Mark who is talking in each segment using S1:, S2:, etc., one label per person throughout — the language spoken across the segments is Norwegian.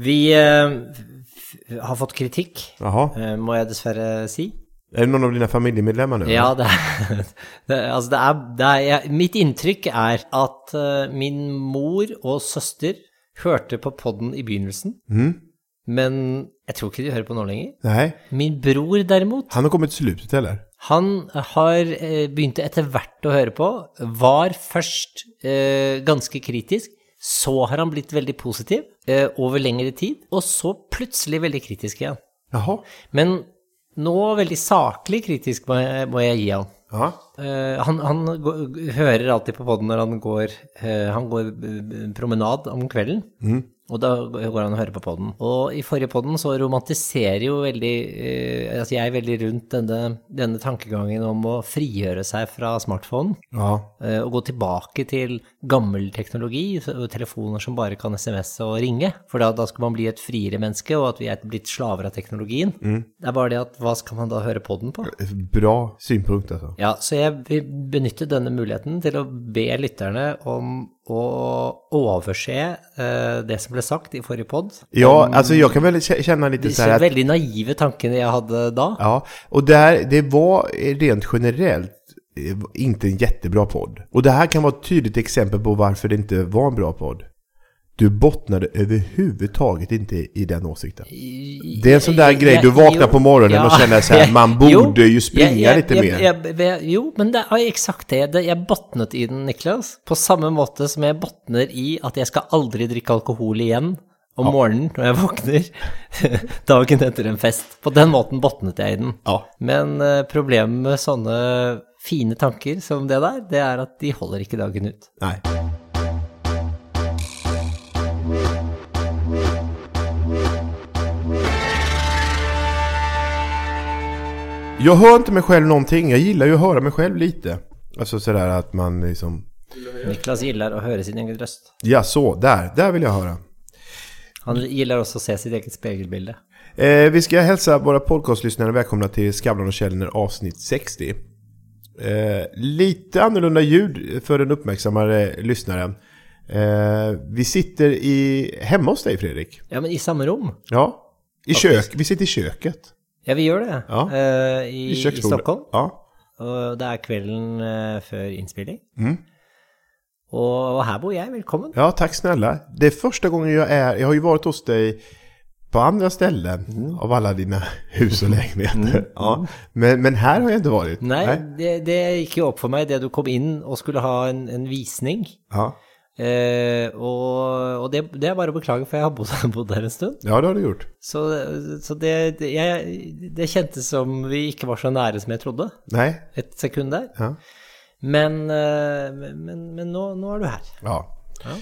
S1: Vi eh, har fått kritikk,
S2: Jaha.
S1: eh, må jeg dessverre si.
S2: Er det noen av dine familiemedlemmer nå?
S1: Ja, det er, det, altså det er, det er jeg, Mitt inntrykk er at uh, min mor og søster hørte på podden i begynnelsen,
S2: Mm.
S1: men jeg tror ikke de hører på nå lenger.
S2: Nei.
S1: Min bror derimot,
S2: Han har kommet sluttet slutet eller?
S1: han har eh, begynte etter hvert å høre på, var først eh, ganske kritisk, så har han blitt veldig positiv eh, over lengre tid, og så plutselig veldig kritisk igjen.
S2: Jaha.
S1: Men nå veldig saklig kritisk må jeg, må jeg gi han. Eh, han han går, hører alltid på podden når han går, eh, han går eh, promenad om kvelden. Og da går han og hører på podden. Og i forrige podden så romantiserer jo veldig eh, altså jeg veldig rundt denne, denne tankegangen om å frigjøre seg fra smartphone.
S2: Ja.
S1: eh, og gå tilbake til gammel teknologi, telefoner som bare kan SMS og ringe. For da, da skal man bli et friere menneske, og at vi er blitt slaver av teknologien. Det er bare det at hva skal man da høre podden på?
S2: Bra synpunkt altså.
S1: Ja, så jeg vil benytte denne muligheten til å be lytterne om å overse uh, det som ble sagt i forrige pod.
S2: Ja, altså jeg kan vel kjenne
S1: litt
S2: sånn at
S1: veldig naive tankene jeg hadde da.
S2: Ja, og där, det var rent generelt ikke en jättebra podd. Og det her kan være et tydelig eksempel på hvorfor det ikke var en bra podd. Du bottnade överhuvudtaget inte i den åsikten. Det är en sån där grej, du vaknar på morgonen och känner så här, man borde ju springa lite mer.
S1: Jo, men det er eksakt det. Jag botnet i den, Niklas. På samme måte som jeg bottnar i at jeg skal aldri drikke alkohol igjen om morgenen når jeg våkner dagen etter en fest. På den måten botnet jeg i den.
S2: Ja.
S1: Men eh, problemet med sånne fine tanker som det der, det er at de holder ikke dagen ut.
S2: Nej. Jag hör inte mig själv någonting. Jag gillar ju att höra mig själv lite. Alltså sådär att man liksom...
S1: Niklas gillar å høre sin egen røst.
S2: Ja, så. Där. Där vill jag höra.
S1: Han gillar också å se sitt eget spegelbilde.
S2: Eh, vi ska hälsa våra podcastlyssnare välkomna till Skavlan och Källner avsnitt 60. Eh, lite annorlunda ljud för den uppmärksammare lyssnaren. Eh, vi sitter i, hemma hos dig Fredrik.
S1: Ja, men i samme rom.
S2: Ja. I kök. Vi sitter i köket.
S1: Ja, vi gjør det.
S2: Ja.
S1: Uh, I,
S2: I
S1: I. Stockholm.
S2: Ja.
S1: Og det er kvelden uh, før innspilling.
S2: Mm.
S1: Og, og her bor jeg. Velkommen.
S2: ja, takk snälla. Det er første gangen jeg er Jeg har jo vært hos deg på andre ställen av alle dine hus og lägenheter. Ja. Men, men her har jeg ikke vært.
S1: Nei, Nei, Det, det gikk jo opp for meg det du kom inn og skulle ha en, en visning.
S2: Ja.
S1: Eh, og og det, det er bare å beklage, for jeg har bodd, bodd her en stund.
S2: ja, det har du gjort.
S1: Så, så det, det, jeg, det kjentes som vi ikke var så nære som jeg trodde.
S2: Nei.
S1: Et sekund der.
S2: Ja.
S1: Men, eh, men, men nå, nå er du her.
S2: Ja.
S1: Ja.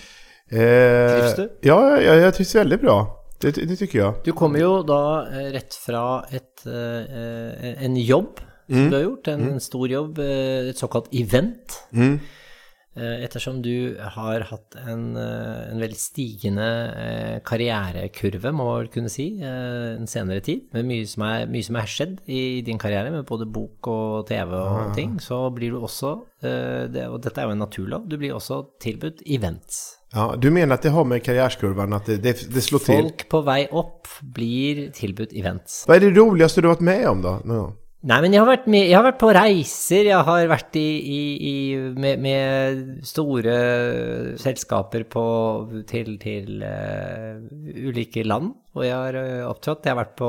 S2: Eh,
S1: Trivs du?
S2: Ja, jeg, jeg trivs veldig bra. Det, det jeg. jag.
S1: Du kommer jo da eh, rett fra et, eh, en jobb som du har gjort, en, en stor jobb, et såkalt event.
S2: Mm.
S1: Eh, Ettersom du har hatt en, eh, en veldig stigende eh, karrierekurve, må man vel kunne si, en senere tid, med mye som, er, mye som er skjedd i din karriere, med både bok og TV og ting, så blir du også, det, og dette er jo en naturlov, du blir også tilbudt events.
S2: Ja, du mener at det har med karrierekurven at det, det, det slår til?
S1: Folk på vei opp blir tilbudt events.
S2: Hva er det roligste du har vært med om da? Ja.
S1: Nei, men jeg har vært, med, jeg har vært på reiser, jeg har vært i, i, i, med, med store selskaper på, til, til uh, ulike land, og jeg har eh, opptrådt. Jeg har vært på,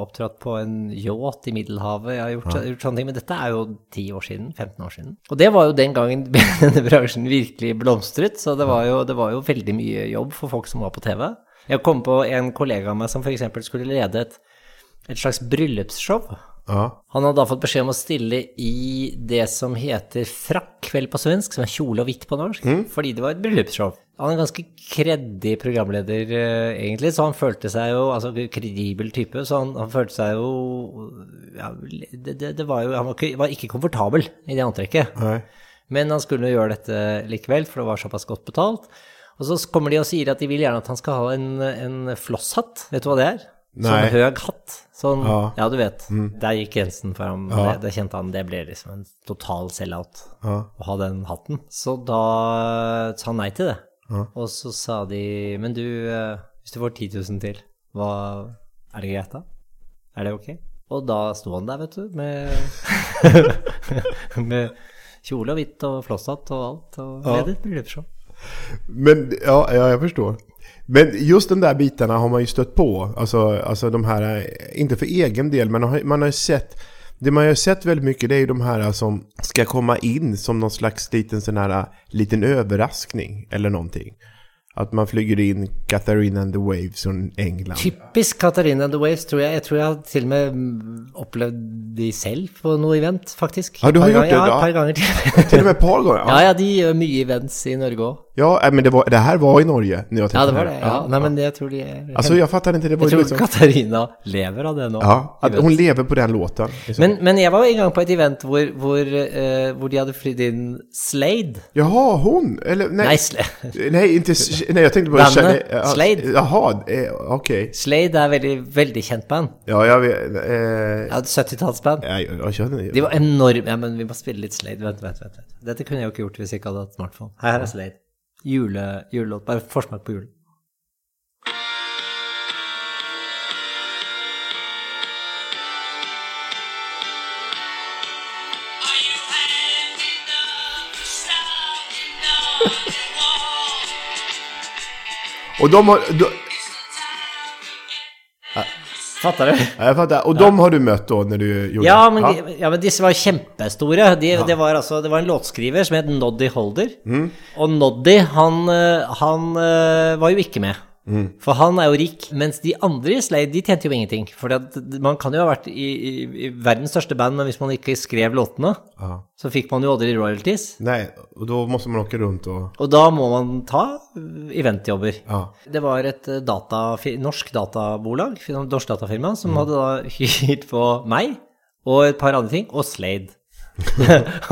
S1: opptrådt på en yacht i Middelhavet, jeg har gjort, gjort sånne ting, men dette er jo 10 år siden, 15 år siden. Og det var jo den gangen denne bransjen virkelig blomstret, så det var jo, det var jo veldig mye jobb for folk som var på TV. Jeg kom på en kollega av meg som eksempel skulle lede et, et slags bryllupsshow.
S2: Ja.
S1: Han hadde da fått beskjed om å stille i det som heter frakk, vel på svensk, som er kjole og hvitt på norsk, fordi det var et bryllupsshow. Han er en ganske kreddig programleder, eh, egentlig, så han følte seg jo Altså kredibel type, så han, han følte seg jo ja, det, det, det var jo Han var ikke, var ikke komfortabel i det antrekket.
S2: Nei.
S1: Men han skulle gjøre dette likevel, for det var såpass godt betalt. Og så kommer de og sier at de vil gjerne at han skal ha en, en flosshatt. Vet du hva det er?
S2: Nei.
S1: Sånn høg hatt. Sånn, ja.
S2: Ja.
S1: du vet. Der gikk grensen for ham.
S2: Ja.
S1: Det, det kjente han, det ble liksom en total sell-out
S2: Ja.
S1: å ha den hatten. Så da sa han nei til det. Og så sa de, men du, eh, Hvis du får 10 000 til, hva Er det greit, da? Er det ok? Og da sto han der, vet du, med Med kjole og hvitt og flosshatt og alt, og
S2: Ja.
S1: ledet bryllupsshow.
S2: Men ja, ja, jeg förstår. Men just de där bitarna har man ju stött på. Alltså, alltså de här, inte för egen del, men man har, man har sett det man har sett väldigt mycket det är ju de här som ska komma in som någon slags liten sån här liten överraskning eller någonting. Att man flyger in Katarina and the Waves från England.
S1: Typisk Katarina and the Waves, tror jeg. Jeg tror jeg till til og med opplevd de selv på noe event, faktisk.
S2: Ja, du har
S1: Et
S2: gjort det,
S1: ganger- Ja, et par ganger til.
S2: Till och med ett par gånger.
S1: Ja, ja, de gjør mye events i Norge òg.
S2: Ja, eh, men det, var, det här var i Norge när jag
S1: Ja, det var det. Ja. Nei, men jag tror de är...
S2: Alltså jag fattar inte, det var
S1: Jeg tror
S2: liksom...
S1: Katarina lever av det nå.
S2: Ja,
S1: Events.
S2: hon lever på den låten. Liksom.
S1: Men, men jeg var en gang på et event hvor, hvor, uh, hvor de hadde flytt inn Slade.
S2: Jaha, hon? Eller nej.
S1: Nei, Slade.
S2: Nej, inte, nej jag tänkte på...
S1: Bandet,
S2: ja,
S1: Slade.
S2: Jaha, eh, okej.
S1: Slade er veldig, veldig kjent band.
S2: Ja, jag vet. Eh,
S1: Ja, 70-talsband.
S2: ja, jag, jag känner
S1: De var enorme Ja, men vi må spille litt Slade. Vent, vent. vent. Dette kunne jeg jo ikke gjort hvis jeg ikke hadde hatt smartphone. Her er Slade. Jule, julelåt. Bare forsmak på julen.
S3: Og da må up,
S1: Fatter du?
S2: ja, jag fattar. Och de har du møtt då när du gjorde...
S1: Ja men, ja, men disse var kjempestore. De, det, var altså, det var en låtskriver som het Noddy Holder. Og Noddy, han, eh, han eh, var jo ikke med. For han er jo rik, mens de andre i Slade, de tjente jo ingenting. For man kan jo ha vært i, i, i verdens største band, men hvis man ikke skrev låtene,
S2: Aha.
S1: så fikk man jo aldri royalties.
S2: Nei, og da måtte man åke rundt og
S1: Og da må man ta eventjobber.
S2: Ja.
S1: Det var et eh, data, norsk databolag, norsk datafirma, som hadde da hyrt på meg og et par andre ting, og Slade.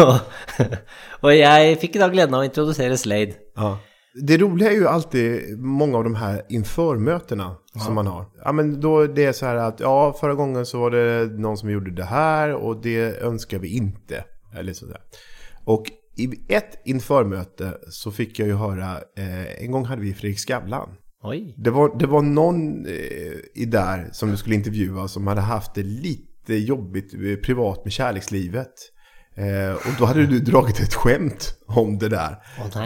S1: og, og jeg fikk da gleden av å introdusere Slade.
S2: Ja. Det roliga är ju alltid många av de här införmötena som man har. Ja, men då det är så här att ja, förra gången så var det någon som gjorde det här och det önskar vi inte. Eller sådär. Och i ett införmöte så fick jag ju höra, eh, en gång hade vi Fredrik Skavlan.
S1: Oj.
S2: Det var, det var någon eh, i där som du skulle intervjua som hade haft det lite jobbigt eh, privat med kärlekslivet. Eh, och då hade du dragit ett skämt om det där.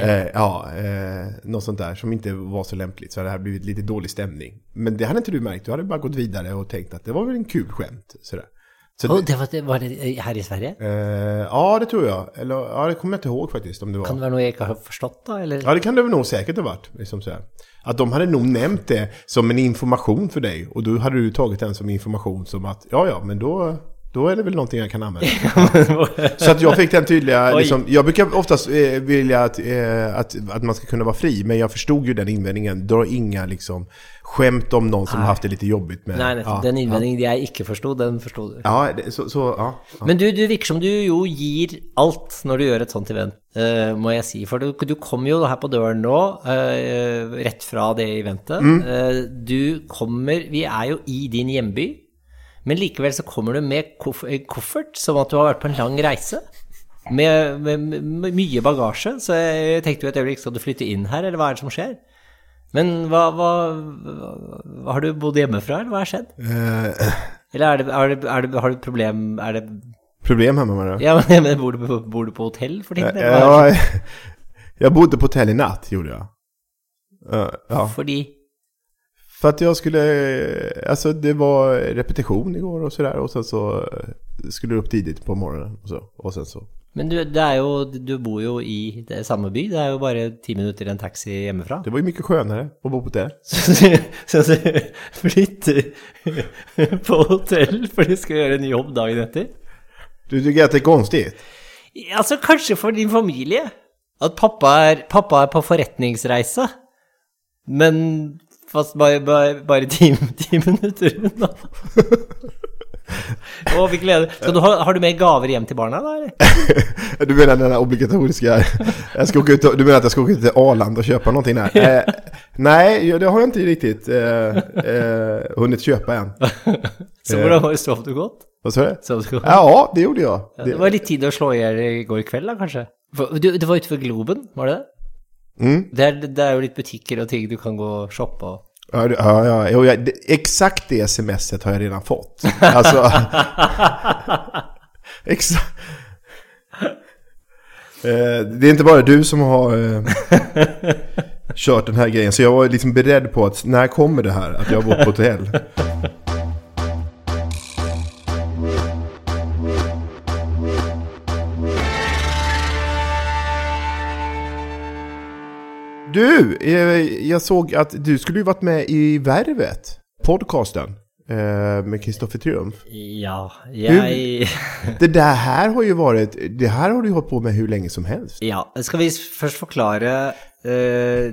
S2: Eh, ja, eh, något sånt där som inte var så lämpligt. Så det hade blivit lite dålig stämning. Men det hade inte du märkt. Du hade bara gått vidare och tänkt att det var väl en kul skämt. Sådär. Så
S1: oh,
S2: det,
S1: det var, det, var det her i Sverige?
S2: eh, ja, det tror jag. Eller ja, det kommer jag inte ihåg faktiskt om det var.
S1: Kan det noe jeg ikke har forstått, da? Eller?
S2: Ja, det kan det nog säkert ha varit. Liksom så här. Att de hade nog nämnt det som en information för dig. Och då hade du tagit den som information som att, ja, ja, men då, då är det väl någonting jag kan använda. så att jag fick den tydliga, liksom, jag brukar oftast eh, vilja att, eh, att, att man ska kunna vara fri. Men jag förstod ju den invändningen. Dra inga liksom, skämt om någon som har haft det lite jobbigt med.
S1: Nettopp.
S2: ja,
S1: Den innvendingen jeg ikke förstod, den förstod du.
S2: Ja, det, så, så ja. ja.
S1: Men du, du virker som du jo gir alt når du gjør et sånt event, uh, må jeg si. For du, du kom jo her på døren nå, uh, rett fra det eventet. Eh, du kommer Vi er jo i din hjemby, men likevel så kommer du med koff koffert, som at du har vært på en lang reise. Med, med, med mye bagasje, så jeg tenkte jo et øyeblikk skal du flytte inn her, eller hva er det som skjer? Men hva, hva, hva Har du bodd hjemmefra, eller hva har skjedd?
S2: Uh,
S1: Eller er det, er det, er det, har du et problem Er det
S2: problem hjemme, med det?
S1: Ja, men, men bor, du på, bor du på hotell for tiden? det?
S2: Ja, jag bodde på hotell i natt, gjorde jeg. Uh, ja.
S1: Fordi
S2: För att jag skulle, alltså det var repetition igår och sådär och sen så eh, skulle du upp tidigt på morgonen och så. Och sen så.
S1: Men du, det är ju, du bor jo i det samme by. Det er jo bare ti minutter i en taxi hjemmefra.
S2: Det var ju mycket skönare att bo på hotell.
S1: Så, du- så flytter på hotell fordi du skal gjøre en jobb dagen etter?
S2: Du tycker att det är konstigt?
S1: Altså, kanskje for din familie. At pappa är, pappa er på forretningsreise, men fast bare, bare, bare ti, ti minutter unna. Å, vi gleder Så du ha, Har du med gaver hjem til barna, da? eller?
S2: Du mener den obligatoriske obligatoriska, jag ska åka ut, du mener at jeg skal åka til Arlanda og kjøpe noe? där? Eh, nei, det har jeg ikke riktig eh, eh, hunnet kjøpe än.
S1: Så hvordan sov du godt?
S2: Hva sa du?
S1: Sov du godt?
S2: Ja, det gjorde jeg.
S1: Ja, det var litt tid å slå i hjel i går kveld, da, kanskje? Du, du, var ute ved Globen, var det det?
S2: Mm.
S1: Det er, det er jo litt butikker og ting du kan gå og shoppe og
S2: Ja, ja, ja, jo, ja, det, exakt det smset har jeg redan fått. Altså. Eh, det er ikke bare du som har eh, denne den här grejen. Så jeg var liksom beredd på at når kommer det her? At jeg har bodd på hotell. Du, jeg jag såg att du skulle ju varit med i Värvet, podcasten, eh, med Kristoffer Triumf.
S1: Ja, jeg
S2: Det der her har jo vært det her har du holdt på med hvor lenge som helst.
S1: Ja, skal vi først forklare uh,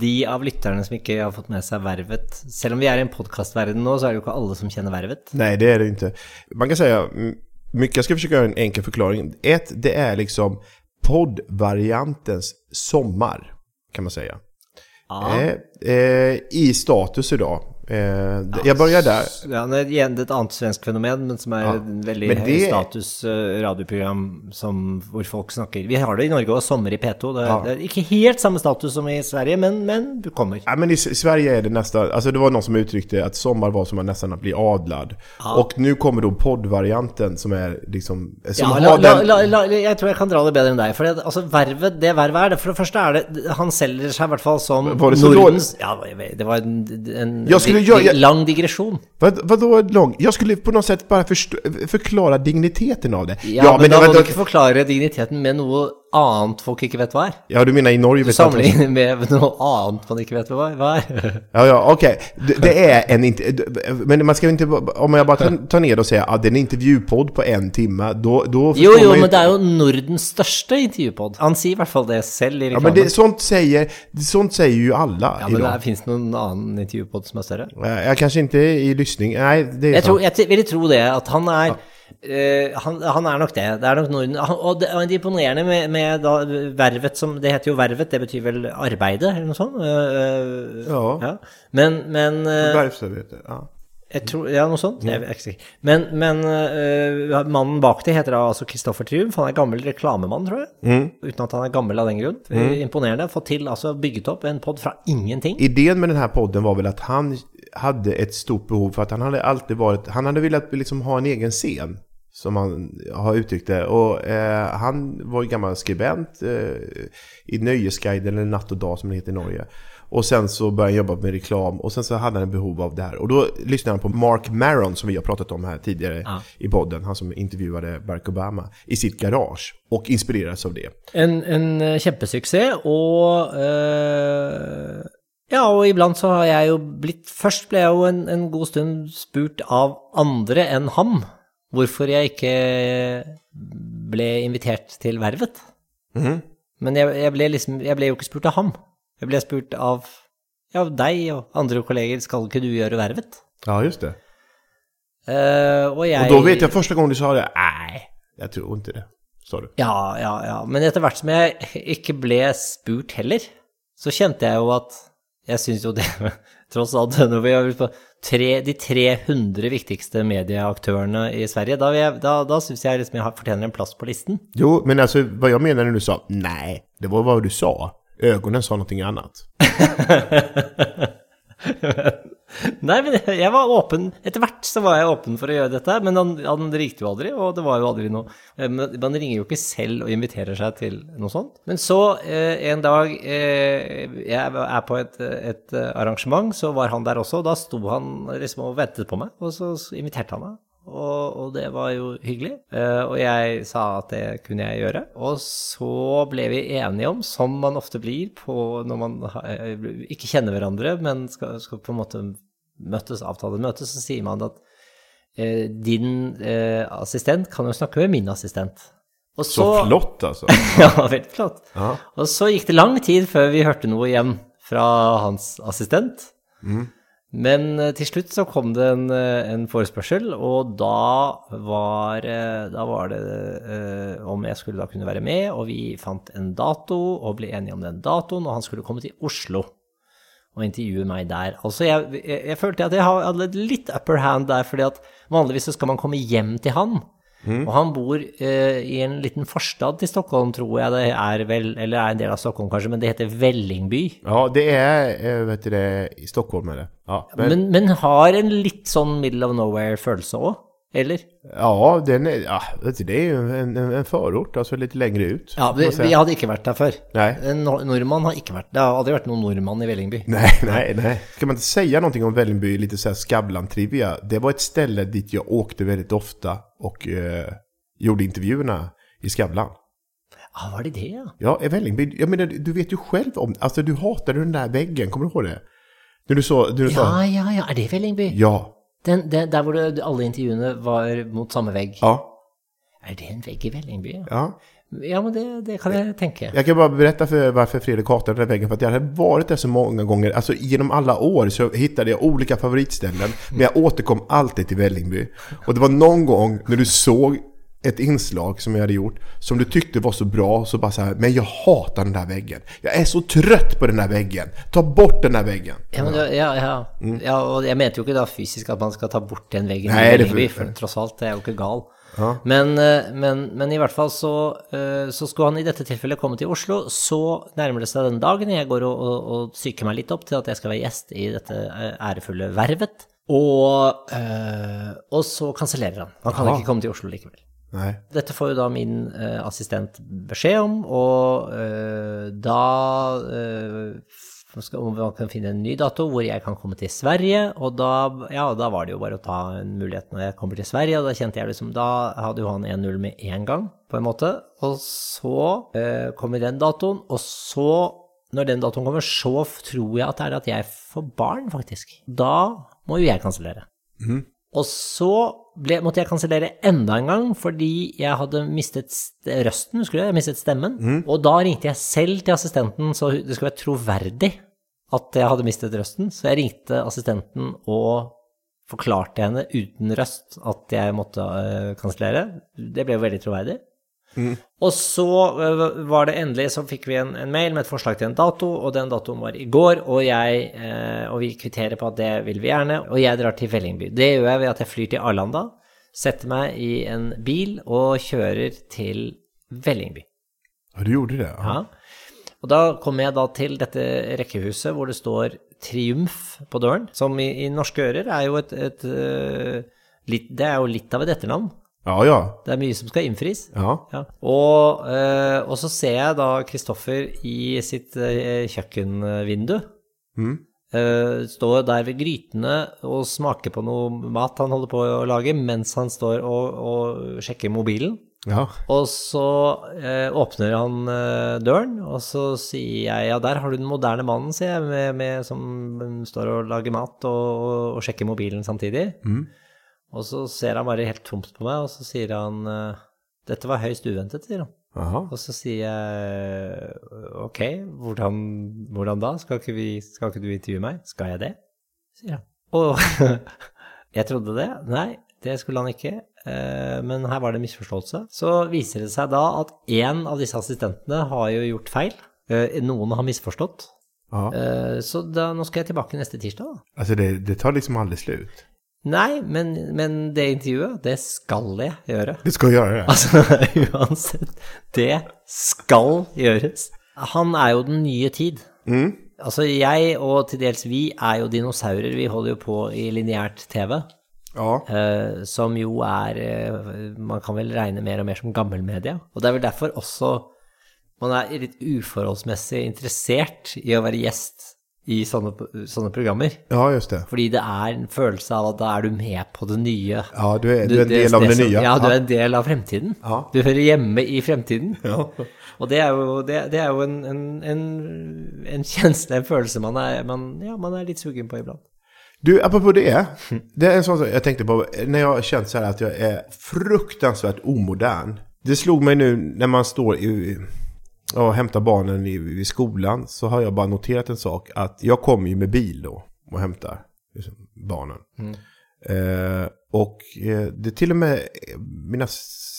S1: de av lytterne som ikke har fått med seg Vervet? Selv om vi er i en podkastverden nå, så er det jo ikke alle som kjenner Vervet.
S2: Nei, det er det ikke. Man kan si mm, jeg skal forsøke å gjøre en enkel forklaring. Ett, det er liksom poddvariantens sommar, kan man säga. Eh, eh, I status idag. Eh, jeg börjar där.
S1: Ja, det er et annet svensk fenomen, men som er
S2: Ja.
S1: en veldig
S2: det...
S1: høy status eh, radioprogram som, hvor folk snakker Vi har det i Norge og Sommer i P2. Det,
S2: Ja.
S1: det er ikke helt samme status som i Sverige, men, men du kommer.
S2: Ja, men i Sverige er det nästan, alltså det var noen som uttrykte at sommer var som att nästan bli adlad. Og nå kommer då poddvarianten som er liksom, som
S1: Ja, la,
S2: den...
S1: la, la, jeg tror jeg kan dra det bedre enn deg. For det, altså, vervet, det vervet er det. For det første er det Han selger seg i hvert fall som Nordens Ja, det var en, en
S2: Jeg skulle
S1: di-
S2: jag,
S1: jag, lang digresjon.
S2: Vad, vadå lång? Jag skulle på något sätt bara förstå, förklara digniteten av det.
S1: Ja, men, da må
S2: vänta-
S1: du ikke forklare digniteten med noe annet folk ikke vet hva er.
S2: Ja, du mener i Norge
S1: Du sammenligner med noe annet man ikke vet hva er.
S2: Ja, ja, ok. Det, det er en men man ska ikke om jeg bare tar, tar og ser at det er en intervjupodd på en timme, da då
S1: Jo, jo,
S2: man
S1: men det er jo Nordens største intervjupod. Han sier i hvert fall det selv i
S2: Ja, men det, sånt, sier, sånt sier jo alle.
S1: Ja, men det fins noen annen intervjupod som er større?
S2: Jeg, Jag kanskje ikke i lysning Nei, det er
S1: Jeg,
S2: sant.
S1: tror, jeg vil tro det, at han er eh, han, han er nok det. Det er nok noen, Han, og det, og det imponerende med, med da, vervet som Det heter jo vervet, det betyr vel arbeide, eller noe sånt? Uh,
S2: Ja.
S1: Men, men uh,
S2: Förvärvsarbete, ja.
S1: Jeg tror, Ja, noe sånt? Jeg er ikke. Men, men uh, mannen bak det heter da altså Kristoffer Triumf. Han er gammel reklamemann, tror jeg. Uten at han er gammel av den grunn. Imponerende. Fått til, altså bygget opp en pod fra ingenting.
S2: Ideen med denne här podden var vel at han hadde et stort behov for at han hadde alltid vært han hadde villet liksom ha en egen scen. Som han har uttrykt det. Og eh, han var gammel gammal skribent eh, i Nøyesguiden, eller Natt og Dag som det heter i Norge. Och sen så började han jobba med reklam och sen så hade han en behov av det här. Och då lyssnade han på Mark Maron som vi har pratat om här tidigare
S1: Ja.
S2: i podden. Han som intervjuade Barack Obama i sitt garage och inspirerades av det.
S1: En, en eh, kjempesuksess, og eh, Ja, og iblant så har jeg jo blitt Først ble jeg jo en, en god stund spurt av andre enn ham hvorfor jeg ikke ble invitert til Vervet. Men jeg, jeg, ble liksom, jeg ble jo ikke spurt av ham. Jeg ble spurt av ja, deg og andre kolleger. Skal ikke du gjøre Vervet?
S2: Ja, just det.
S1: Eh, og jeg
S2: Og da vet jeg første gang du sa det, Nei, jeg tror ikke det. Sa du.
S1: Ja, ja, ja. Men etter hvert som jeg ikke ble spurt heller, så kjente jeg jo at jeg syns jo det Tross alt, når vi har på tre, de 300 viktigste medieaktørene i Sverige, da, jeg- da, da syns jeg liksom jeg fortjener en plass på listen.
S2: Jo, men altså, hva jeg mener når du sa 'nei', det var hva du sa. Ögonen sa någonting annat.
S1: Nei, men jeg, var åpen Etter hvert så var jeg åpen for å gjøre dette, men han, han ringte jo aldri, og det var jo aldri noe eh, Man ringer jo ikke selv og inviterer seg til noe sånt. Men så, eh, en dag eh, Jeg er på et, et arrangement, så var han der også, og da sto han liksom og ventet på meg, og så inviterte han meg. Og, og det var jo hyggelig. Uh, og jeg sa at det kunne jeg gjøre. Og så ble vi enige om, som man ofte blir på når man ha- eh, ikke kjenner hverandre, men skal, skal på en måte møtes, avtale møtes, så sier man at uh, din uh, assistent kan jo snakke med min assistent. Og
S2: Så flott altså.
S1: ja, veldig flott.
S2: Ja.
S1: Og så gikk det lang tid før vi hørte noe igjen fra hans assistent. Men eh, til slutt så kom det en, eh, en forespørsel, og da var, eh, da var det eh, om jeg skulle da kunne være med, og vi fant en dato og ble enige om den datoen, og han skulle komme til Oslo og intervjue meg der. Altså, jeg, jeg, jeg følte at jeg hadde litt upper hand der, fordi at vanligvis så skal man komme hjem til han. Og han bor eh, i en liten forstad til Stockholm, tror jeg det er vel, eller er en del av Stockholm kanskje, men det heter Vellingby.
S2: Ja, det är, eh, vet du det, i Stockholm er det. Ja, men,
S1: Men, men har en litt sånn middle of nowhere-følelse òg, eller?
S2: ja, den är, ja det är ju en, en, förort, alltså lite längre ut.
S1: Ja, vi, vi hadde ikke vært der før.
S2: Nei.
S1: En nor- nordmann har ikke vært Det har aldri vært noen nordmann i Vällingby.
S2: Nei, nei, nei. Skal man ikke si noe om Vällingby, litt sånn Skavlan-trivia? Det var et ställe dit jeg åkte veldig ofte og uh, gjorde intervjuene i Skavlan.
S1: Ja, var det det, ja?
S2: Ja, i Vällingby, jag menar, du vet jo selv om, alltså du hater den der veggen, kommer du ihåg det? Når du så, når du ja,
S1: Ja, ja, ja. Er det Vällingby?
S2: ja,
S1: Den, den, der hvor det, alle intervjuene var mot samme vegg.
S2: ja,
S1: Er det en vegg i Vällingby? Ja,
S2: ja.
S1: men det, det kan jeg tenke.
S2: Jag kan bara berätta för varför Fredrik hatade den veggen, väggen. För att jag hade varit där så många gånger. Alltså genom alla år så hittade jag olika favoritställen. Men jag återkom alltid till Vällingby. Och det var någon gång när du såg ett inslag som jag hade gjort. Som du tyckte var så bra. Så bara så här, men jag hatar den där väggen. Jag är så trött på den där väggen. Ta bort den där väggen.
S1: Ja, men, ja, ja, ja. ja, og jeg mente jo ikke da fysisk at man skal ta bort den veggen Nej,
S2: det för
S1: for tross alt, det jo ikke gal. Men, eh, men, men i hvert fall så, eh, så skulle han i dette tilfellet komme til Oslo. Så nærmer det seg den dagen jeg går og, og, og psyker meg litt opp til at jeg skal være gjest i dette eh, ærefulle vervet. Og, og så kansellerer han. Han kan
S2: Aha.
S1: ikke komme til Oslo likevel.
S2: Nej.
S1: Dette får jo da min eh, assistent beskjed om, og eh, da eh, skal om man kan finne en ny dato hvor jeg kan komme til Sverige, og da, ja, da var det jo bare å ta en mulighet når jeg kommer til Sverige, og da kjente jeg liksom, da hadde jo han 1-0 med en gang, på en måte, og så eh, kommer den datoen, og så, når den datoen kommer, så tror jeg at det er at jeg får barn, faktisk. Da må jo jeg kansellere. Og så ble, måtte jeg kansellere enda en gang fordi jeg hadde mistet røsten, husker du det? Jeg mistet stemmen. Og da ringte jeg selv til assistenten, så det skulle være troverdig at jeg hadde mistet røsten. Så jeg ringte assistenten og forklarte henne uten røst at jeg måtte uh, kansellere. Det ble jo veldig troverdig. Og så øh, var det endelig, så fikk vi en, en mail med et forslag til en dato, og den datoen var i går, og, jeg, eh, og vi kvitterer på at det vil vi gjerne, og jeg drar til Vellingby. Det gjør jeg ved at jeg flyr til Arlanda, setter meg i en bil og kjører til Vellingby.
S2: Ja, du gjorde det? Ja.
S1: Ja. Og da kommer jeg da til dette rekkehuset hvor det står Triumf på døren, som i, i norske ører er jo et, et et litt, Det er jo litt av et etternavn.
S2: Ja, ja.
S1: Det er mye som skal innfris.
S2: Ja.
S1: Ja. Og, eh, og så ser jeg da Kristoffer i sitt eh, kjøkkenvindu.
S2: Mm.
S1: Eh, står der ved grytene og smaker på noe mat han holder på å lage, mens han står og, og sjekker mobilen.
S2: Ja.
S1: Og så eh, åpner han eh, døren, og så sier jeg ja, der har du den moderne mannen, sier jeg, med, med, som står og lager mat og, og, sjekker mobilen samtidig. Og så ser han bare helt tomt på meg, og så sier han eh, dette var høyst uventet, sier han.
S2: Aha.
S1: Og så sier jeg ok, hvordan, hvordan da? Skal ikke, vi, skal ikke du intervjue meg? Skal jeg det? sier han. Og jeg trodde det. Nei, det skulle han ikke. Eh, Men her var det en misforståelse. Så viser det seg da at én av disse assistentene har jo gjort feil. Eh, Noen har misforstått. Eh, Så da, nå skal jeg tilbake neste tirsdag. da.
S2: Altså, det, det tar liksom aldri slut.
S1: Nei, men, men det intervjuet, det skal jeg gjøre.
S2: Det skal gjøre det.
S1: Altså, uansett. Det skal gjøres. Han er jo den nye tid. Altså, jeg og til dels vi er jo dinosaurer. Vi holder jo på i lineært TV,
S2: Ja.
S1: Uh, som jo er uh, Man kan vel regne mer og mer som gammelmedia. Og det er vel derfor også man er litt uforholdsmessig interessert i å være gjest i sånne, sånne programmer.
S2: ja, just det.
S1: Fordi det er en følelse av at da er du med på det nye.
S2: Ja, du er, du er en del av det nye.
S1: Ja, du er en del av fremtiden.
S2: Ja.
S1: Du hører hjemme i fremtiden.
S2: Ja.
S1: Og det er jo, det, det er jo en, en, en, en kjensle, en følelse man er, man, ja, man er litt sugen på iblant.
S2: Du, apropå det. Det er en sånn som jeg tenkte på når jeg har kjent at jeg er fruktansvært omodern. Det slog meg nå når man står i, och hämtar barnen i, i skolan. Så har jag bara noterat en sak. Att jag kommer ju med bil då och hämtar liksom, barnen. Eh, och eh, det till och med mina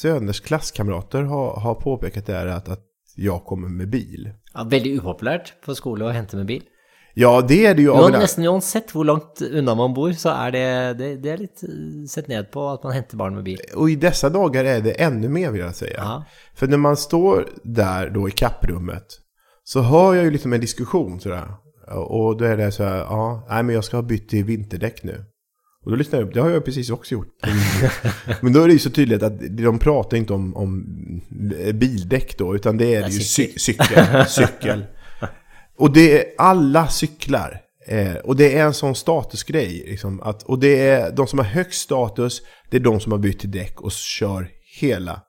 S2: söners klasskamrater har, har påpekat det här att, att jag kommer med bil.
S1: Ja, veldig upopulært på skolan å hämta med bil.
S2: Ja, det er det.
S1: Jo,
S2: en-
S1: nesten uansett hvor langt unna man bor, så er det, det, det er litt eh, sett ned på at man henter barn med bil.
S2: Og i disse dager er det enda mer vil jeg si.
S1: Ja.
S2: For når man står der då i kapprummet så hører jeg jo liksom en diskusjon. sådär. Og da er det sånn ja, nei, men jeg skal ha bytt till vinterdäck nå. Och då lytter jag upp, det har jag precis också gjort. men då är det ju så tydligt att de pratar inte om, om bildäck då, utan det är
S1: Nej,
S2: ju
S1: cykel.
S2: cy- cykel. cykel. Och det är alla cyklar. Eh, och det är en sån statusgrej. Liksom, att, och det är de som har högst status, det är de som har bytt till däck och kör hela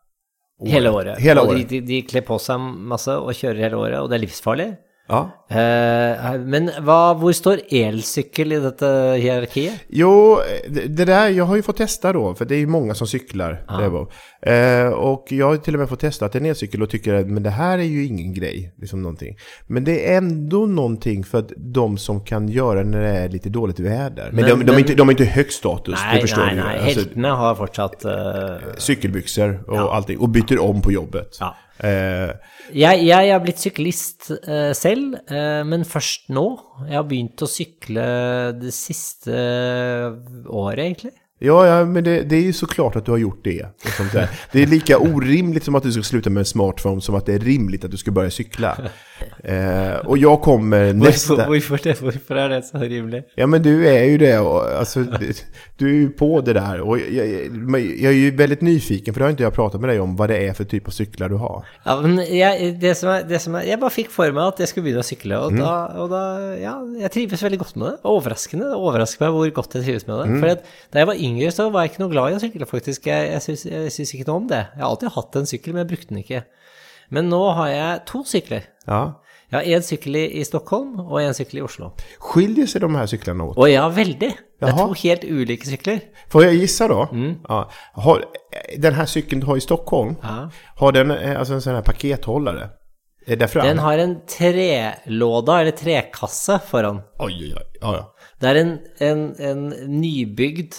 S2: året.
S1: Hele året.
S2: Hela
S1: og
S2: året.
S1: de, de, de kler på seg masse og kjører hele året, og det er livsfarlig.
S2: Ja.
S1: Eh, men hva, hvor står elsykkel i dette hierarkiet?
S2: Jo, det, det jeg jag har jo fått testa da, for det er jo mange som sykler. Eh, og jeg har til og med fått testa att en elcykel og tykker at men det her er jo ingen grei. Liksom någonting. Men det er ändå noe for att de som kan gjøre når det er litt dårlig vær. Men,
S1: Men-
S2: de, de,
S1: men-
S2: är inte, de er ikke høy status,
S1: Nei,
S2: det forstår
S1: nei,
S2: du
S1: Heltene har fortsatt uh,
S2: Sykkelbukser og ja. allting. og bytter om på jobbet.
S1: Ja.
S2: Eh,
S1: Jeg, jeg har blitt syklist uh, selv, uh, men først nå. Jeg har begynt å sykle det siste året, egentlig.
S2: Ja, ja men det, det är ju såklart att du har gjort det. Och sånt. Det är lika orimligt som att du ska sluta med en smartphone som att det är rimligt att du ska börja cykla. Eh, och jag kommer nästa...
S1: hvorfor, det, er det så rimelig?
S2: Ja men du är ju det, och, alltså, du är ju på det där. Och jag, jag, jag är ju väldigt nyfiken, för det har inte jag pratat med dig om, vad det är för typ av cyklar du har.
S1: Ja, men jag, det som det som er, jeg bare fikk for meg at jeg skulle begynne å sykle, og, da, och da Ja, jeg trives veldig godt med det. Overraskende. Det overrasker meg hvor godt jeg trives med det. For att, da jeg var yngre, så var jeg ikke noe glad i å sykle, faktisk. Jeg, jeg, syns, jeg ikke noe om det. Jeg har alltid hatt en sykkel, men jeg brukte den ikke. Men nå har jeg to sykler.
S2: Ja.
S1: Jeg har én sykkel i, Stockholm og én sykkel i Oslo.
S2: Skiljer seg de her syklene åt?
S1: Å ja, veldig. Det er to helt ulike sykler.
S2: Får jag gissa Mm. Ja. Har, den her sykkelen du har i Stockholm,
S1: Ja.
S2: har den altså en sånn her pakethållare? Är?
S1: Den har en trelåda, eller trekasse, foran.
S2: Oi, oi, oi. oi. ja.
S1: Det er en, en, en nybygd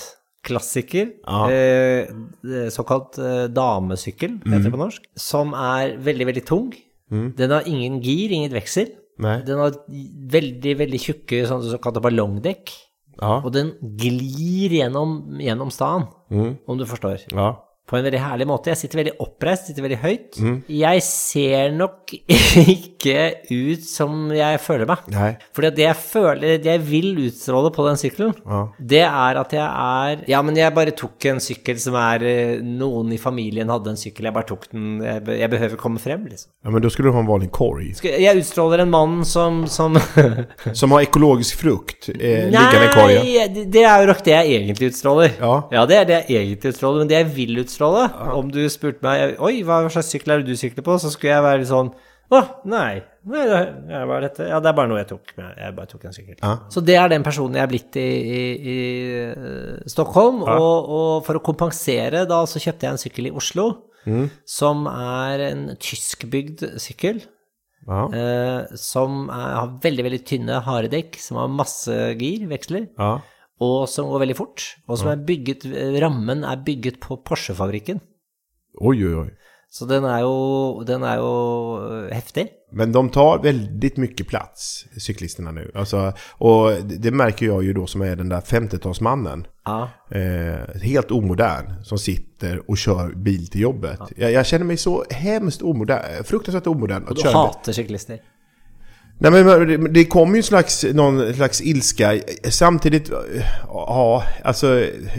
S1: klassiker,
S2: Ja.
S1: eh, såkalt eh, damesykkel, heter det på norsk, som er veldig, veldig tung. Den har ingen gir, ingen veksel.
S2: Nei.
S1: Den har veldig, veldig tjukke sånn såkalte ballongdekk.
S2: Ja.
S1: Og den glir gjennom, gjennom staden, om du forstår.
S2: Ja.
S1: På en veldig herlig måte. Jeg sitter veldig oppreist, sitter veldig høyt.
S2: Mm.
S1: Jeg ser nok ikke ut som jeg føler meg.
S2: Nei.
S1: Fordi det jeg føler, det jeg vil utstråle på den sykkelen,
S2: Ja.
S1: det er at jeg er Ja, men jeg bare tok en sykkel som er eh, Noen i familien hadde en sykkel, jeg bare tok den Jeg, jeg behøver komme frem, liksom.
S2: Ja, men da skulle du ha en vanlig
S1: Corey. Jeg utstråler en mann som, som
S2: Som har ekologisk frukt eh, liggende i korgen.
S1: Nei, det- er jo nok det jeg egentlig utstråler.
S2: Ja.
S1: det er det jeg egentlig utstråler, men det jeg vil utstråle Om du spurte meg Oi, hva slags sykkel er det du sykler på? Så skulle jeg være litt sånn Å, nei. nei det, er dette? Ja, det er bare noe jeg tok med. Jeg bare tok en sykkel.
S2: Ja.
S1: Så det er den personen jeg er blitt i, i, i Stockholm. Stockholm. Og, og for å kompensere, da så kjøpte jeg en sykkel i Oslo, som er en tyskbygd sykkel.
S2: Ja.
S1: Eh, som er, har veldig, veldig tynne, harde dekk, som har masse gir, veksler,
S2: Ja.
S1: Og som går veldig fort. Og som er bygget Rammen er bygget på Porsche-fabrikken.
S2: Oi, oi, oi.
S1: Så den er jo, den er jo eh, heftig.
S2: Men de tar veldig mye plass, syklistene nå. Altså, og det merker jeg jo da, som er den der 50-tallsmannen.
S1: Ja.
S2: Eh, helt omodern som sitter og kjører bil til jobbet. Ah. Jeg, jeg kjenner meg så hemskt omodern, fruktansvärt omodern Og
S1: Du hater syklister.
S2: Nej men det- kom kommer ju en slags, någon slags ilska. Samtidigt, ja, alltså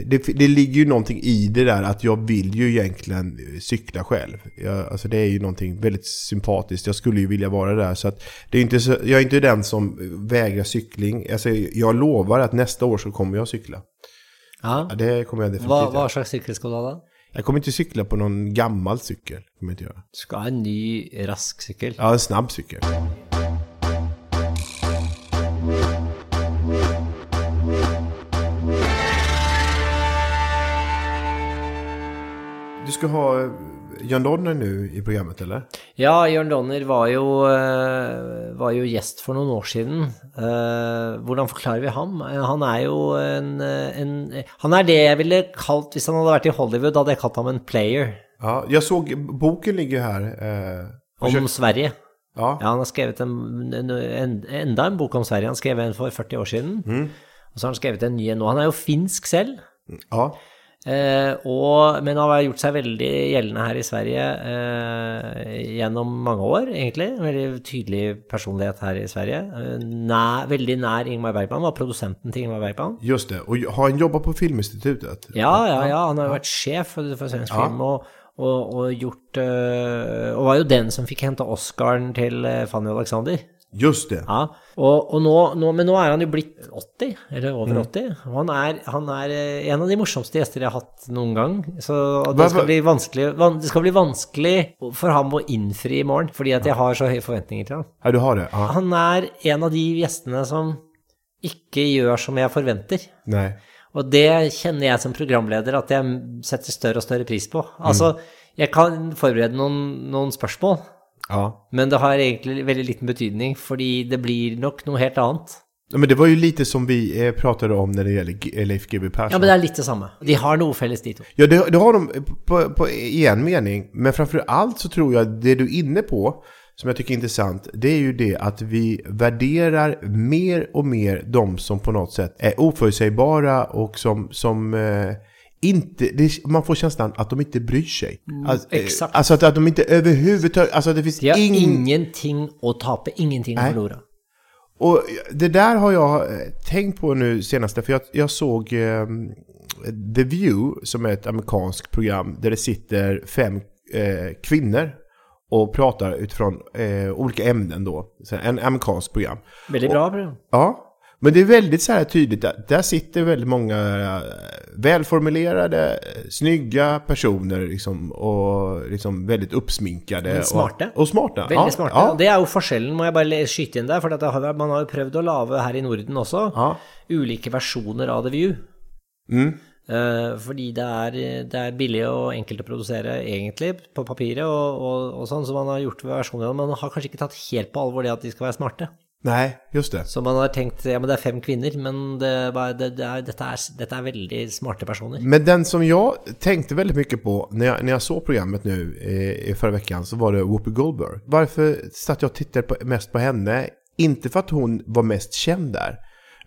S2: det, det ligger ju någonting i det där att jag vill ju egentligen cykla själv. Jag, alltså det är ju någonting väldigt sympatiskt. Jag skulle ju vilja vara där. Så att det är inte så, jag är inte den som vägrar cykling. Alltså jag lovar att nästa år så kommer jag cykla.
S1: Ja.
S2: Ja, det kommer jag definitivt göra.
S1: Vad slags cykel skal du ha da?
S2: Jag kommer inte cykla på någon gammal cykel. Kommer jag inte göra.
S1: Du skal ha en ny, rask sykkel.
S2: Ja, en snabb cykel. Ska ha Jørn Donner nu i programmet eller?
S1: Ja, Jørn Donner var jo, eh, var jo gjest for noen år siden. Eh, hvordan forklarer vi ham? Eh, Han er jo en, eh, en Han er det jeg ville kalt Hvis han hadde vært i Hollywood, hadde jeg kalt ham en player
S2: Ja, jeg såg boken ligger her. Eh,
S1: om Sverige.
S2: Ja.
S1: Ja, han har skrevet en, en, en, enda en bok om Sverige. Han skrev en for 40 år siden. Og så har han skrevet en ny en nå. Han er jo finsk selv.
S2: Ja.
S1: Eh, og, men han har gjort seg veldig gjeldende her i Sverige eh, gjennom mange år, egentlig. Veldig tydelig personlighet her i Sverige. Eh, nær, veldig nær Ingmar Bergman, var produsenten til Ingmar Bergman.
S2: Just det. Og har han jobba på Filminstituttet?
S1: Ja, ja, ja, han har jo vært sjef for, for svensk film og, og, og gjort Og var jo den som fikk henta Oscaren til Fanny Alexander.
S2: Just det.
S1: Ja, og, og nå, nå, men nå er han jo blitt 80, eller over 80. Og han er, han er eh, en av de morsomste gjester jeg har hatt noen gang. Så det skal, bli vanskelig, van, det skal bli vanskelig for ham å innfri i morgen, fordi at jeg har så høye forventninger til ham.
S2: Ja, du har det? Ja.
S1: Han er en av de gjestene som ikke gjør som jeg forventer.
S2: Nei.
S1: Og det kjenner jeg som programleder at jeg setter større og større pris på. Altså, jeg kan forberede noen, noen spørsmål,
S2: Ja.
S1: men det har egentlig veldig liten betydning, fordi det blir nok noe helt annet.
S2: Ja, Men det var ju lite som vi pratet pratade om när det gäller G- Leif GW Persson.
S1: Ja, men det er litt det samme. De har noe felles, de to.
S2: Ja, det, det har de på, på, i en mening. Men framför allt så tror jag det du är inne på, som jag tycker är intressant, det är ju det att vi värderar mer och mer de som på något sätt är oförutsägbara och som, som eh, inte, det, man får känslan att de inte bryr sig. Alltså, eh,
S1: exakt.
S2: alltså att, att de inte överhuvudtaget, alltså det finns
S1: De har
S2: ing,
S1: ingenting å tape, ingenting
S2: Nei.
S1: forlore.
S2: Och det där har jag eh, tänkt på nu senaste, för jag, jag såg eh, The View, som är ett amerikanskt program, där det sitter fem eh, kvinnor och pratar utifrån eh, olika ämnen då. Så en amerikansk program.
S1: Veldig bra program.
S2: Ja, men det är väldigt så här tydligt att där sitter väldigt många eh, välformulerade, eh, snygga personer liksom, och liksom väldigt uppsminkade.
S1: Men smarte.
S2: Och, och smarta.
S1: Veldig
S2: ja,
S1: smarte.
S2: Ja,
S1: det er jo forskjellen, må jeg bare skyte inn der, for har, man har jo prøvd å lage her i Norden også
S2: ja.
S1: ulike versjoner av The View.
S2: Mm.
S1: Uh, fordi det er, det er billig og enkelt å produsere, egentlig, på papiret og, og, og sånn, så man har gjort versjoner av det. Man har kanskje ikke tatt helt på alvor det at de skal være smarte.
S2: Nej, just det.
S1: Så man har tenkt ja, men det er fem kvinner, men det, det, det er, dette, er, dette er veldig smarte personer.
S2: Men den som jeg tenkte veldig mye på når jeg, når jeg så programmet nå i, i forrige uke, så var det Whoopi Goldberg. Hvorfor satt jeg og tittet mest på henne? Inte for at hun var mest kjent där.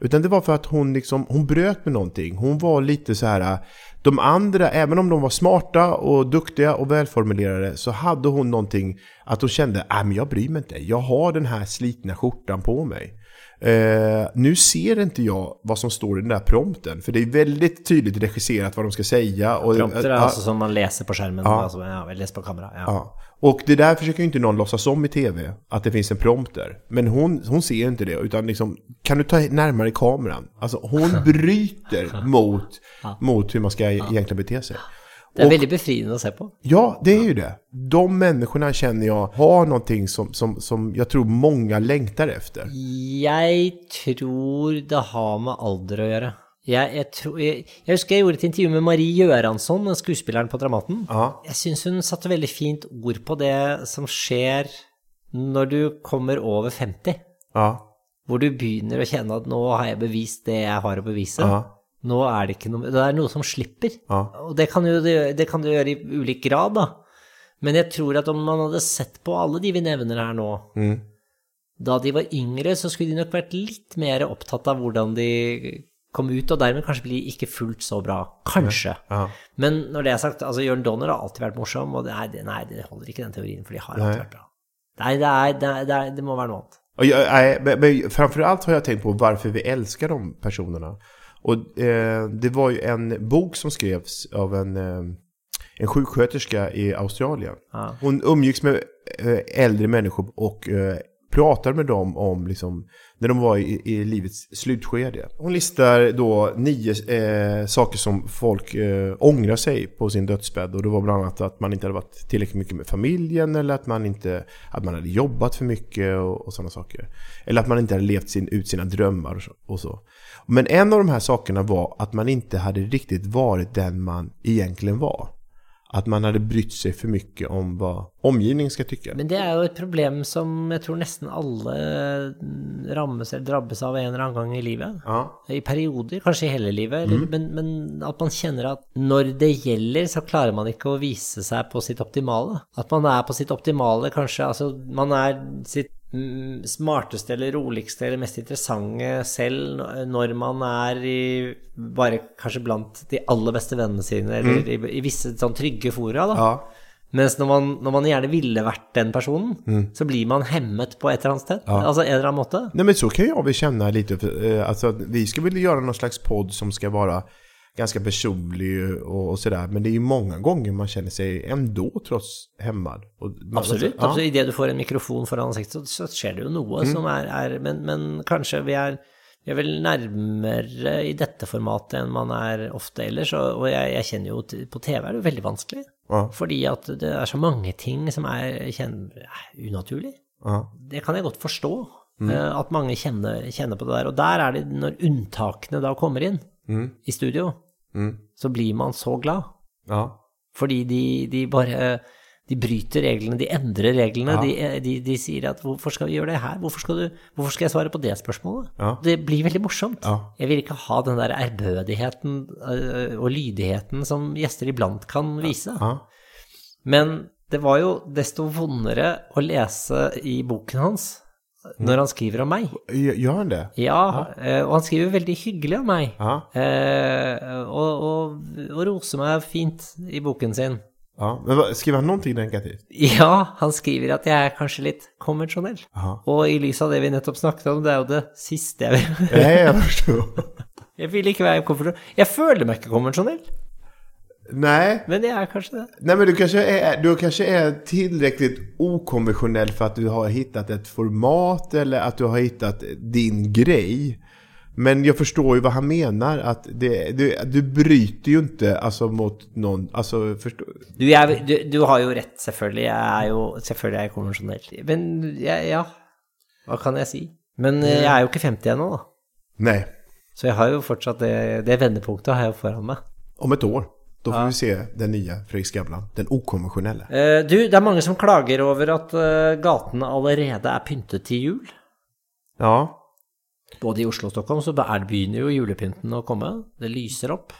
S2: Utan det var för att hon liksom, hon bröt med någonting. Hon var lite så här, de andra, även om de var smarta och duktiga och välformulerade, så hade hon någonting att hon kände, äh, men jag bryr mig inte. Jag har den här slitna skjortan på mig. Eh, nu ser inte jag vad som står i den där prompten, för det är väldigt tydligt regisserat vad de ska säga. Och,
S1: Prompter er
S2: ja,
S1: altså som man läser på skjermen,
S2: Ja.
S1: alltså, ja, läser på kamera. Ja.
S2: Och det där försöker ju inte någon låtsas om i tv, att det finns en prompter. Men hon, hon ser inte det, utan liksom, kan du ta närmare kameran? Alltså hon bryter mot, mot hur man ska egentligen bete sig.
S1: Det er
S2: Och-
S1: veldig befriende å se på.
S2: Ja, det är ju det. De människorna känner jag har någonting som, som, som jag tror många längtar efter.
S1: Jeg tror det har med ålder å gjøre. Jeg, jeg, tror, jeg, jeg husker jeg gjorde et intervju med Marie Gjøransson, den skuespilleren på Dramaten.
S2: Aha.
S1: Jeg syns hun satte veldig fint ord på det som skjer når du kommer over 50.
S2: Aha.
S1: Hvor du begynner å kjenne at nå har jeg bevist det jeg har å bevise.
S2: Aha.
S1: Nå er det ikke noe Det er noe som slipper. Og det kan, jo, det, det kan du gjøre i ulik grad, da. Men jeg tror at om man hadde sett på alle de vi nevner her nå,
S2: Mm.
S1: da de var yngre, så skulle de nok vært litt mer opptatt av hvordan de kom ut, og dermed kanskje bli ikke fullt så bra. Kanskje.
S2: Ja.
S1: Men når det er sagt, altså Jørn Donner har alltid vært morsom, og det, det, nei, det holder ikke den teorien, for de har alltid vært bra. Nei, det, er, det, er, det, er, det må være noe annet.
S2: Jeg, nej, men, framfor alt har jeg tenkt på hvorfor vi elsker de personene. Og eh, det var jo en bok som skrevs av en, eh, en sjuksköterska i Australien.
S1: Ah.
S2: Hon umgicks med eldre äldre människor och eh, pratade med dem om liksom, när de var i, i livets slutskede. Hon listar då nio eh, saker som folk eh, ångrar sig på sin dödsbädd. Och det var bland annat att man inte hade varit tillräckligt mycket med familjen eller att man, inte, att man hade jobbat för mycket och, och sådana saker. Eller att man inte hade levt sin, ut sina drömmar och så. Men en av de här sakerna var att man inte hade riktigt varit den man egentligen var. Att man hadde brytt seg for mye om hva omgivningen skal tykke.
S1: Men det er jo et problem som jeg tror nesten alle rammes eller drabbes av en eller annen gang i livet.
S2: Ja.
S1: I perioder, kanskje i hele livet, eller, men, men at man kjenner at når det gjelder, så klarer man ikke å vise seg på sitt optimale. At man er på sitt optimale, kanskje, altså man er sitt mm, smarteste eller roligste eller mest interessante selv når man er i bare kanskje blant de aller beste vennene sine, eller i, i visse sånn trygge fora, da.
S2: Ja.
S1: Mens når man, når man gjerne ville vært den personen, så blir man hemmet på et eller annet sted. Altså en eller annen måte.
S2: Nej men så kan jeg väl kjenne litt eh, vi skal vel gjøre noen slags podd som skal vara ganska personlig och, och sådär. Men det är ju många gånger man känner sig ändå trots hämmad. Och man,
S1: Absolutt.
S2: Ja.
S1: I det du får en mikrofon foran ansiktet, så, skjer det jo noe som er, er men, men kanskje vi er, vi er vel nærmere i dette formatet enn man er ofte ellers. Og, jeg, jeg kjenner jo til- på TV er det jo veldig vanskelig.
S2: Ja.
S1: Fordi at det er så mange ting som er kjenn, unaturlig.
S2: Ja.
S1: Det kan jeg godt forstå. Mm. At mange kjenner, kjenner på det der. Og der er det når unntakene da kommer inn i studio, så blir man så glad.
S2: Ja.
S1: Fordi de, de bare De bryter reglene, de endrer reglene. De, de, de sier at 'hvorfor skal vi gjøre det her'? Hvorfor skal, du, hvorfor skal jeg svare på det spørsmålet?
S2: Ja.
S1: Det blir veldig morsomt.
S2: Ja.
S1: Jeg vil ikke ha den der ærbødigheten øh, og lydigheten som gjester iblant kan vise.
S2: Ja.
S1: Men det var jo desto vondere å lese i boken hans når han skriver om meg.
S2: Gör han det?
S1: Ja, ja. og han skriver veldig hyggelig om meg.
S2: Ja.
S1: Eh, og, og, og roser meg fint i boken sin.
S2: ja. Men skriver han noen ting negativt?
S1: Ja, han skriver at jeg er kanskje litt konvensjonell. Og i lys av det vi nettopp snakket om, det er jo det siste jeg vil
S2: jeg, jeg.
S1: Jeg vil ikke være konvensjonell. Jeg føler meg ikke konvensjonell,
S2: Nej.
S1: men det er kanskje det.
S2: Nej men du kanske, är, du kanske är tillräckligt okonventionell för att du har hittat ett format eller att du har hittat din grej. Men jag förstår ju vad han menar att det, du, du bryter ju inte alltså mot någon, alltså förstå,
S1: Du, jeg, du, du har jo rett, selvfølgelig. Jeg er jo selvfølgelig er jeg konvensjonell. Men ja, ja, hva kan jeg si? Men jeg er jo ikke 50 ennå, da.
S2: Nei.
S1: Så jeg har jo fortsatt det, det vendepunktet har jeg jo foran meg.
S2: om et år. Då får vi se den nye Fredrik Skavlan, den ukonvensjonelle.
S1: Uh, du, det er mange som klager over at uh, gatene allerede er pyntet til jul.
S2: Ja,
S1: Både i Oslo og Stockholm så er- begynner jo julepynten å komme. Det lyser opp.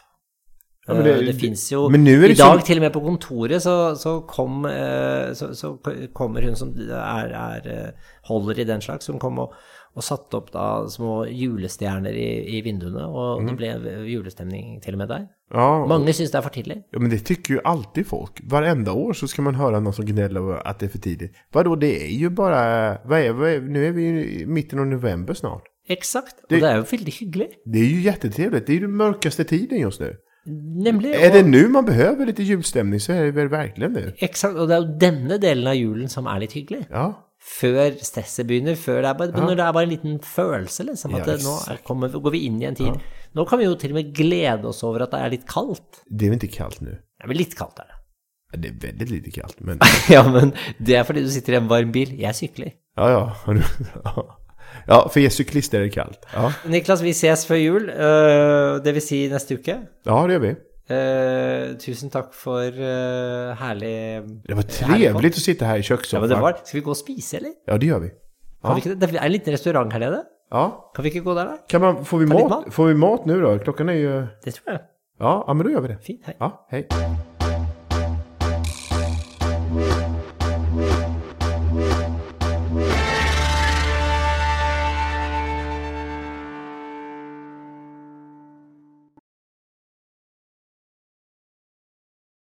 S2: Ja, men det-
S1: Eh, det fins jo I dag,
S2: så...
S1: til og med på kontoret, så, så, kom, eh, så, kommer hun som er, er, eh, holder i den slags, som kom og, og satte opp da små julestjerner i, i vinduene, og
S2: Mm.
S1: det ble julestemning til og med der.
S2: ja,
S1: Mange syns det er for tidlig.
S2: ja, men det tycker jo alltid folk. Varenda år så skal man høre noen som gnäller at det det for tidlig. Hva Vadå, det er jo bare Nå er vi i midten av november snart.
S1: Eksakt. Og
S2: Det-
S1: det er jo veldig hyggelig.
S2: Det er jo kjempetrivelig. det er jo den mørkeste tiden just nu.
S1: Nemlig. er
S2: det nå man behøver litt julestemning, så er det vel virkelig det.
S1: Eksakt, og det er jo denne delen av julen som er litt hyggelig.
S2: Ja,
S1: Før stresset begynner, før det er bare, når det er bare en liten følelse, liksom, at
S2: Ja,
S1: nå er, kommer, går vi inn i en tid. Nå kan vi jo til og med glede oss over at det er litt kaldt.
S2: det er jo ikke kaldt nå.
S1: Ja, men litt kaldt er det.
S2: Ja, Det er veldig lite kaldt, men
S1: Ja, men det er fordi du sitter i en varm bil. Jeg sykler.
S2: ja, ja. ja. for jeg er syklist, er det kaldt. Ja,
S1: Niklas, vi ses før jul, øh, det vil si neste uke.
S2: ja det gjør vi.
S1: Eh, tusen takk for uh, herlig
S2: Det var
S1: herlig
S2: å sitte her i i
S1: Ja, Skal vi gå og spise, eller?
S2: Ja, det gjør vi.
S1: Kan vi det? Er en liten restaurant her nede.
S2: Ja.
S1: Kan vi ikke gå der, da?
S2: Kan man, får, vi mat,
S1: mat?
S2: får vi mat nu då? Klockan är ju...
S1: Det tror jeg.
S2: Ja, ja men da gjør vi det.
S1: Fint. Hei.
S2: Ja, hej.